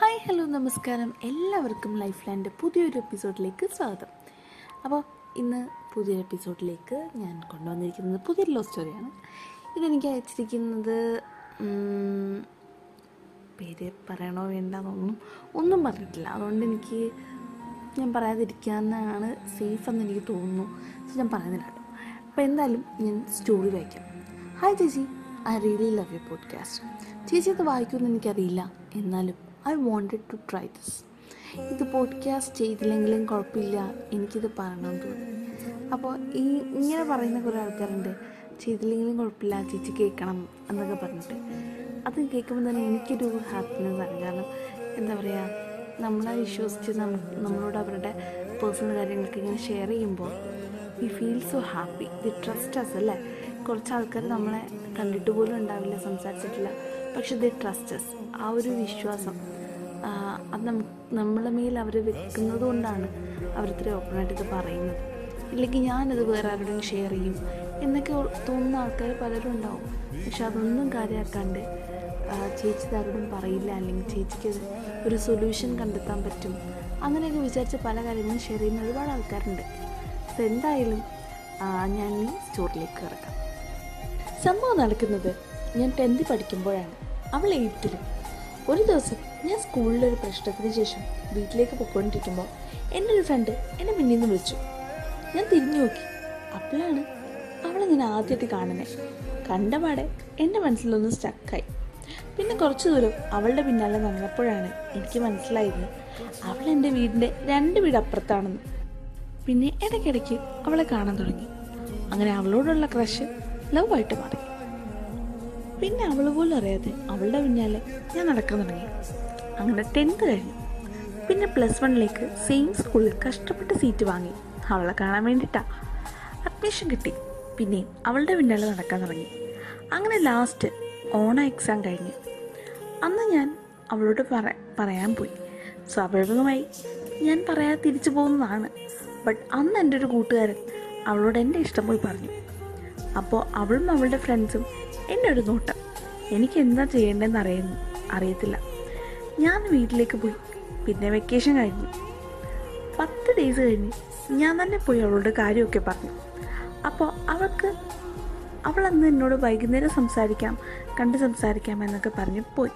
Hi hello നമസ്കാരം. എല്ലാവർക്കും life ലൈന്റെ പുതിയൊരു എപ്പിസോഡിലേക്ക് സ്വാഗതം. അപ്പോൾ ഇന്ന് പുതിയൊരു എപ്പിസോഡിലേക്ക് ഞാൻ കൊണ്ടുവന്നിരിക്കുന്നത് പുതിയൊരു ലോ സ്റ്റോറിയാണ് ഇതെനിക്ക് അയച്ചിരിക്കുന്നത് പേര് പറയണോ വേണ്ടെന്നൊന്നും ഒന്നും പറഞ്ഞിട്ടില്ല. അതുകൊണ്ട് എനിക്ക് ഞാൻ പറയാതിരിക്കാമെന്നാണ് സേഫ് എന്ന് എനിക്ക് തോന്നുന്നു. ഞാൻ പറയുന്നില്ല കേട്ടോ. അപ്പോൾ എന്തായാലും ഞാൻ സ്റ്റോറി വായിക്കാം. ഹായ് ചേച്ചി. I really love you podcast ചേച്ചി അത് വായിക്കുമെന്ന് എനിക്കറിയില്ല. എന്നാലും I wanted to try this. ഇത് പോഡ്കാസ്റ്റ് ചെയ്തില്ലെങ്കിലും കുഴപ്പമില്ല. എനിക്കിത് പറയണമെന്ന് തോന്നി അപ്പോൾ ഈ ഇങ്ങനെ പറയുന്ന കുറേ ആൾക്കാരുണ്ട്. ചെയ്തില്ലെങ്കിലും കുഴപ്പമില്ല ചേച്ചി കേൾക്കണം എന്നൊക്കെ പറഞ്ഞിട്ട്. അത് കേൾക്കുമ്പോൾ തന്നെ എനിക്കൊരു ഹാപ്പിനെസ് ആണ്. കാരണം എന്താ പറയുക നമ്മളെ വിശ്വസിച്ച് നമ്മളോട് അവരുടെ പേഴ്സണൽ കാര്യങ്ങളൊക്കെ ഇങ്ങനെ ഷെയർ ചെയ്യുമ്പോൾ we feel so happy we trust us അല്ലേ? കുറച്ച് ആൾക്കാർ നമ്മളെ കണ്ടിട്ട് പോലും ഉണ്ടാവില്ല സംസാരിച്ചിട്ടില്ല. പക്ഷെ ദി ട്രസ്റ്റസ് ആ ഒരു വിശ്വാസം അത് നമ്മളെ മേൽ അവർ വെക്കുന്നത് കൊണ്ടാണ് അവരിത്ര ഓപ്പണായിട്ട് ഇത് പറയുന്നത്. ഇല്ലെങ്കിൽ ഞാനത് വേറെ ആരോടും ഷെയർ ചെയ്യും. എന്നൊക്കെ തോന്നുന്ന ആൾക്കാർ പലരും ഉണ്ടാവും. പക്ഷെ അതൊന്നും കാര്യമാക്കാണ്ട് ചേച്ചി പറയില്ല. അല്ലെങ്കിൽ ചേച്ചിക്ക് ഒരു സൊല്യൂഷൻ കണ്ടെത്താൻ പറ്റും. അങ്ങനെയൊക്കെ വിചാരിച്ച് പല കാര്യങ്ങളും ഷെയർ ചെയ്യുന്ന ഒരുപാട് ആൾക്കാരുണ്ട്. അപ്പോൾ എന്തായാലും ഞാൻ ഈ സ്റ്റോറിലേക്ക് കിടക്കാം സംഭവം നടക്കുന്നത് ഞാൻ ടെൻത്തിൽ പഠിക്കുമ്പോഴാണ്. അവൾ എയ്ത്തിലും ഒരു ദിവസം ഞാൻ സ്കൂളിലൊരു പ്രശ്നത്തിന് ശേഷം വീട്ടിലേക്ക് പൊയ്ക്കൊണ്ടിരിക്കുമ്പോൾ എന്റെ ഒരു ഫ്രണ്ട് എന്നെ പിന്നിൽ നിന്ന് വിളിച്ചു. ഞാൻ തിരിഞ്ഞു നോക്കി. അപ്പോഴാണ് അവളെ ഞാൻ ആദ്യമായിട്ട് കാണുന്നത് കണ്ടപാടെ എന്റെ മനസ്സിലൊന്ന് സ്റ്റക്കായി പിന്നെ കുറച്ച് ദൂരം അവളുടെ പിന്നാലെ നടന്നപ്പോഴാണ് എനിക്ക് മനസ്സിലായത് അവൾ എന്റെ വീടിന്റെ രണ്ട് വീട് അപ്പുറത്താണെന്ന്. പിന്നെ ഇടയ്ക്കിടയ്ക്ക് അവളെ കാണാൻ തുടങ്ങി. അങ്ങനെ അവളോടുള്ള ക്രഷ് ലവ് ആയിട്ട് മാറി. പിന്നെ അവൾ പോലും അറിയാതെ അവളുടെ പിന്നാലെ ഞാൻ നടക്കാൻ തുടങ്ങി. അങ്ങനെ ടെൻത്ത് കഴിഞ്ഞു. പിന്നെ പ്ലസ് വണ്ണിലേക്ക് സെയിം സ്കൂളിൽ കഷ്ടപ്പെട്ട് സീറ്റ് വാങ്ങി. അവളെ കാണാൻ വേണ്ടിയിട്ടാണ് അഡ്മിഷൻ കിട്ടി. പിന്നെ അവളുടെ പിന്നാലെ നടക്കാൻ തുടങ്ങി. അങ്ങനെ ലാസ്റ്റ് ഓണ എക്സാം കഴിഞ്ഞ്. അന്ന് ഞാൻ അവളോട് പറ പറയാൻ പോയി. സ്വാഭാവികമായി ഞാൻ പറയാതെ തിരിച്ചു പോകുന്നതാണ്. ബട്ട് അന്ന് എന്റെ ഒരു കൂട്ടുകാരൻ അവളോട് എന്റെ ഇഷ്ടം പോയി പറഞ്ഞു. അപ്പോൾ അവളും അവളുടെ ഫ്രണ്ട്സും എന്റെ ഒരു നോട്ടം. എനിക്ക് എന്താ ചെയ്യേണ്ടതെന്ന് അറിയുന്നു അറിയത്തില്ല. ഞാൻ വീട്ടിലേക്ക് പോയി. പിന്നെ വെക്കേഷൻ കഴിഞ്ഞു. പത്ത് ഡേയ്സ് കഴിഞ്ഞ് ഞാൻ തന്നെ പോയി അവളോട് കാര്യമൊക്കെ പറഞ്ഞു. അപ്പോൾ അവൾക്ക് അവൾ അന്ന് എന്നോട് വൈകുന്നേരം സംസാരിക്കാം കണ്ട് സംസാരിക്കാം എന്നൊക്കെ പറഞ്ഞ് പോയി.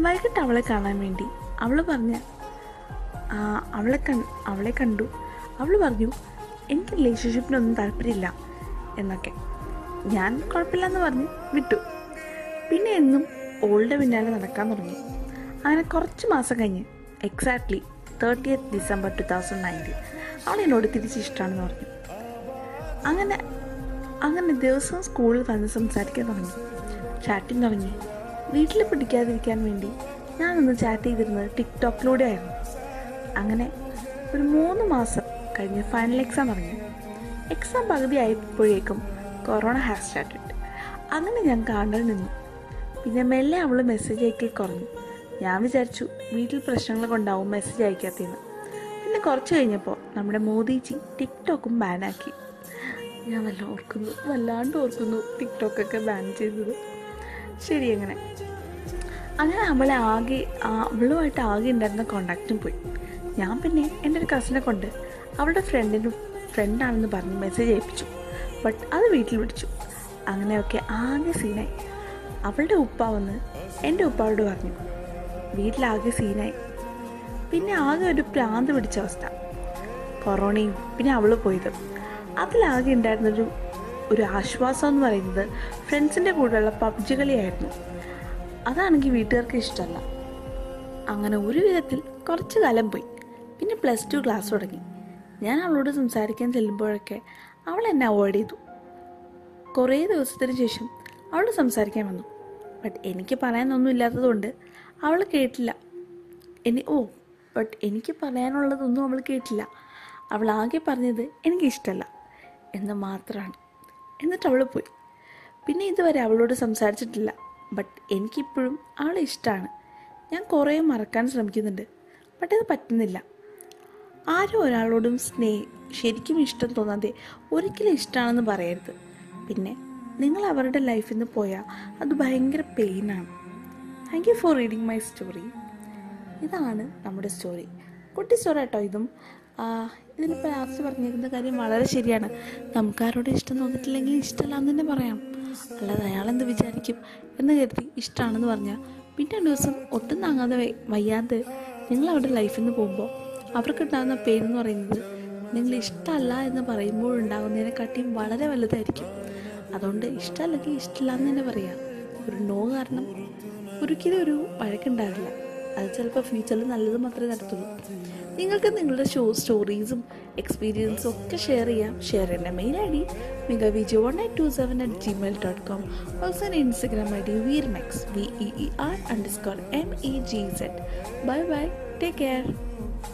വൈകിട്ട് അവളെ കാണാൻ വേണ്ടി അവൾ പറഞ്ഞ അവളെ കൺ അവളെ കണ്ടു. അവൾ പറഞ്ഞു എനിക്ക് റിലേഷൻഷിപ്പിനൊന്നും താല്പര്യമില്ല എന്നൊക്കെ. ഞാൻ കുഴപ്പമില്ലെന്ന് പറഞ്ഞ് വിട്ടു. പിന്നെ എന്നും ഓൾഡ് പിന്നാലെ നടക്കാൻ തുടങ്ങി. അങ്ങനെ കുറച്ച് മാസം കഴിഞ്ഞ് exactly thirtieth December two thousand nineteen അവൾ എന്നോട് തിരിച്ച് ഇഷ്ടമാണെന്ന് പറഞ്ഞു. അങ്ങനെ അങ്ങനെ ദിവസവും സ്കൂളിൽ വന്ന് സംസാരിക്കാൻ തുടങ്ങി. ചാറ്റിങ് തുടങ്ങി. വീട്ടിൽ പിടിക്കാതിരിക്കാൻ വേണ്ടി ഞാനൊന്ന് ചാറ്റ് ചെയ്തിരുന്നത് ടിക്ടോക്കിലൂടെ ആയിരുന്നു. അങ്ങനെ ഒരു മൂന്ന് മാസം കഴിഞ്ഞ് ഫൈനൽ എക്സാം തുടങ്ങി. എക്സാം പകുതി ആയപ്പോഴേക്കും കൊറോണ ഹാസ് സ്റ്റാർട്ടഡ് അങ്ങനെ ഞാൻ കാണാൻ നിന്നു. പിന്നെ മെല്ലെ അവൾ മെസ്സേജ് അയക്കൽ കുറഞ്ഞു. ഞാൻ വിചാരിച്ചു വീട്ടിൽ പ്രശ്നങ്ങൾ കൊണ്ടാവും മെസ്സേജ് അയക്കാത്തതെന്ന്. പിന്നെ കുറച്ച് കഴിഞ്ഞപ്പോൾ നമ്മുടെ മോദിജി ടിക്ടോക്കും ബാനാക്കി ഞാൻ വല്ല ഓർക്കുന്നു വല്ലാണ്ട് ഓർക്കുന്നു ടിക്ടോക്കൊക്കെ ബാൻ ചെയ്തത്. ശരി അങ്ങനെ. അങ്ങനെ അവളെ ആകെ അവളുമായിട്ട് ആകെ ഉണ്ടായിരുന്ന കോണ്ടാക്റ്റും പോയി. ഞാൻ പിന്നെ എന്റെ ഒരു കസിനെ കൊണ്ട് അവളുടെ ഫ്രണ്ടിന് ഫ്രണ്ടാണെന്ന് പറഞ്ഞ് മെസ്സേജ് അയപ്പിച്ചു. ബട്ട് അത് വീട്ടിൽ പിടിച്ചു. അങ്ങനെയൊക്കെ ആകെ സീനായി. അവളുടെ ഉപ്പ വന്ന് എന്റെ ഉപ്പാവോട് പറഞ്ഞു വീട്ടിലാകെ സീനായി. പിന്നെ ആകെ ഒരു പ്രാന്ത് പിടിച്ച അവസ്ഥ. കൊറോണയും പിന്നെ അവൾ പോയത്. അതിലാകെ ഉണ്ടായിരുന്നൊരു ഒരു ആശ്വാസം എന്ന് പറയുന്നത് ഫ്രണ്ട്സിന്റെ കൂടെയുള്ള പബ്ജി കളിയായിരുന്നു. അതാണെങ്കിൽ വീട്ടുകാർക്ക് ഇഷ്ടമല്ല. അങ്ങനെ ഒരു വിധത്തിൽ കുറച്ച് കാലം പോയി. പിന്നെ പ്ലസ് ടു ക്ലാസ് തുടങ്ങി. ഞാൻ അവളോട് സംസാരിക്കാൻ ചെല്ലുമ്പോഴൊക്കെ അവൾ എന്നെ അവോയ്ഡ് ചെയ്തു. കുറേ ദിവസത്തിന് ശേഷം അവൾ സംസാരിക്കാൻ വന്നു. ബട്ട് എനിക്ക് പറയാനൊന്നും ഇല്ലാത്തതുകൊണ്ട് അവൾ കേട്ടില്ല. എനി ഓ ബട്ട് എനിക്ക് പറയാനുള്ളതൊന്നും അവൾ കേട്ടില്ല. അവൾ ആകെ പറഞ്ഞത് എനിക്കിഷ്ടമല്ല എന്ന് മാത്രമാണ്. എന്നിട്ട് അവൾ പോയി. പിന്നെ ഇതുവരെ അവളോട് സംസാരിച്ചിട്ടില്ല. ബട്ട് എനിക്കിപ്പോഴും അവളെ ഇഷ്ടമാണ് ഞാൻ കുറേ മറക്കാൻ ശ്രമിക്കുന്നുണ്ട്. ബട്ട് അത് പറ്റുന്നില്ല. ആരും ഒരാളോടും സ്നേഹ ശരിക്കും ഇഷ്ടം തോന്നാതെ ഒരിക്കലും ഇഷ്ടമാണെന്ന് പറയരുത്. പിന്നെ നിങ്ങൾ അവരുടെ ലൈഫിൽ നിന്ന് പോയാൽ അത് ഭയങ്കര പെയിനാണ് thank you for reading my story ഇതാണ് നമ്മുടെ സ്റ്റോറി കുട്ടി സ്റ്റോറി കേട്ടോ ഇതും. ഇതിനിപ്പോൾ ലാസ്റ്റ് പറഞ്ഞിരുന്ന കാര്യം വളരെ ശരിയാണ്. നമുക്കാരോട് ഇഷ്ടം തോന്നിയിട്ടില്ലെങ്കിൽ ഇഷ്ടമല്ല എന്ന് തന്നെ പറയാം. അല്ലാതെ അയാളെന്ത് വിചാരിക്കും എന്ന് കരുതി ഇഷ്ടമാണെന്ന് പറഞ്ഞാൽ പിന്നെ ദിവസം ഒട്ടും താങ്ങാതെ വയ്യ- വയ്യാതെ നിങ്ങൾ അവരുടെ ലൈഫിൽ നിന്ന് പോകുമ്പോൾ അവർക്കുണ്ടാകുന്ന പെയിൻ എന്ന് പറയുന്നത് നിങ്ങൾ ഇഷ്ടമല്ല എന്ന് പറയുമ്പോൾ ഉണ്ടാകുന്നതിനെക്കാട്ടിയും വളരെ വലുതായിരിക്കും. അതുകൊണ്ട് ഇഷ്ടമല്ലെങ്കിൽ ഇഷ്ടമില്ല എന്ന് തന്നെ പറയാം. ഒരു നോ കാരണം ഒരിക്കലും ഒരു വഴക്കുണ്ടാകില്ല. അത് ചിലപ്പോൾ ഫ്യൂച്ചറിൽ നല്ലത് മാത്രമേ നടത്തുള്ളൂ. നിങ്ങൾക്ക് നിങ്ങളുടെ ഷോ സ്റ്റോറീസും എക്സ്പീരിയൻസും ഒക്കെ ഷെയർ ചെയ്യാം. ഷെയർ ചെയ്യേണ്ട mail I D Mika V G one eight two seven at Gmail dot com also Instagram I D വീർമെക്സ് V E E R underscore M E G Z bye bye take care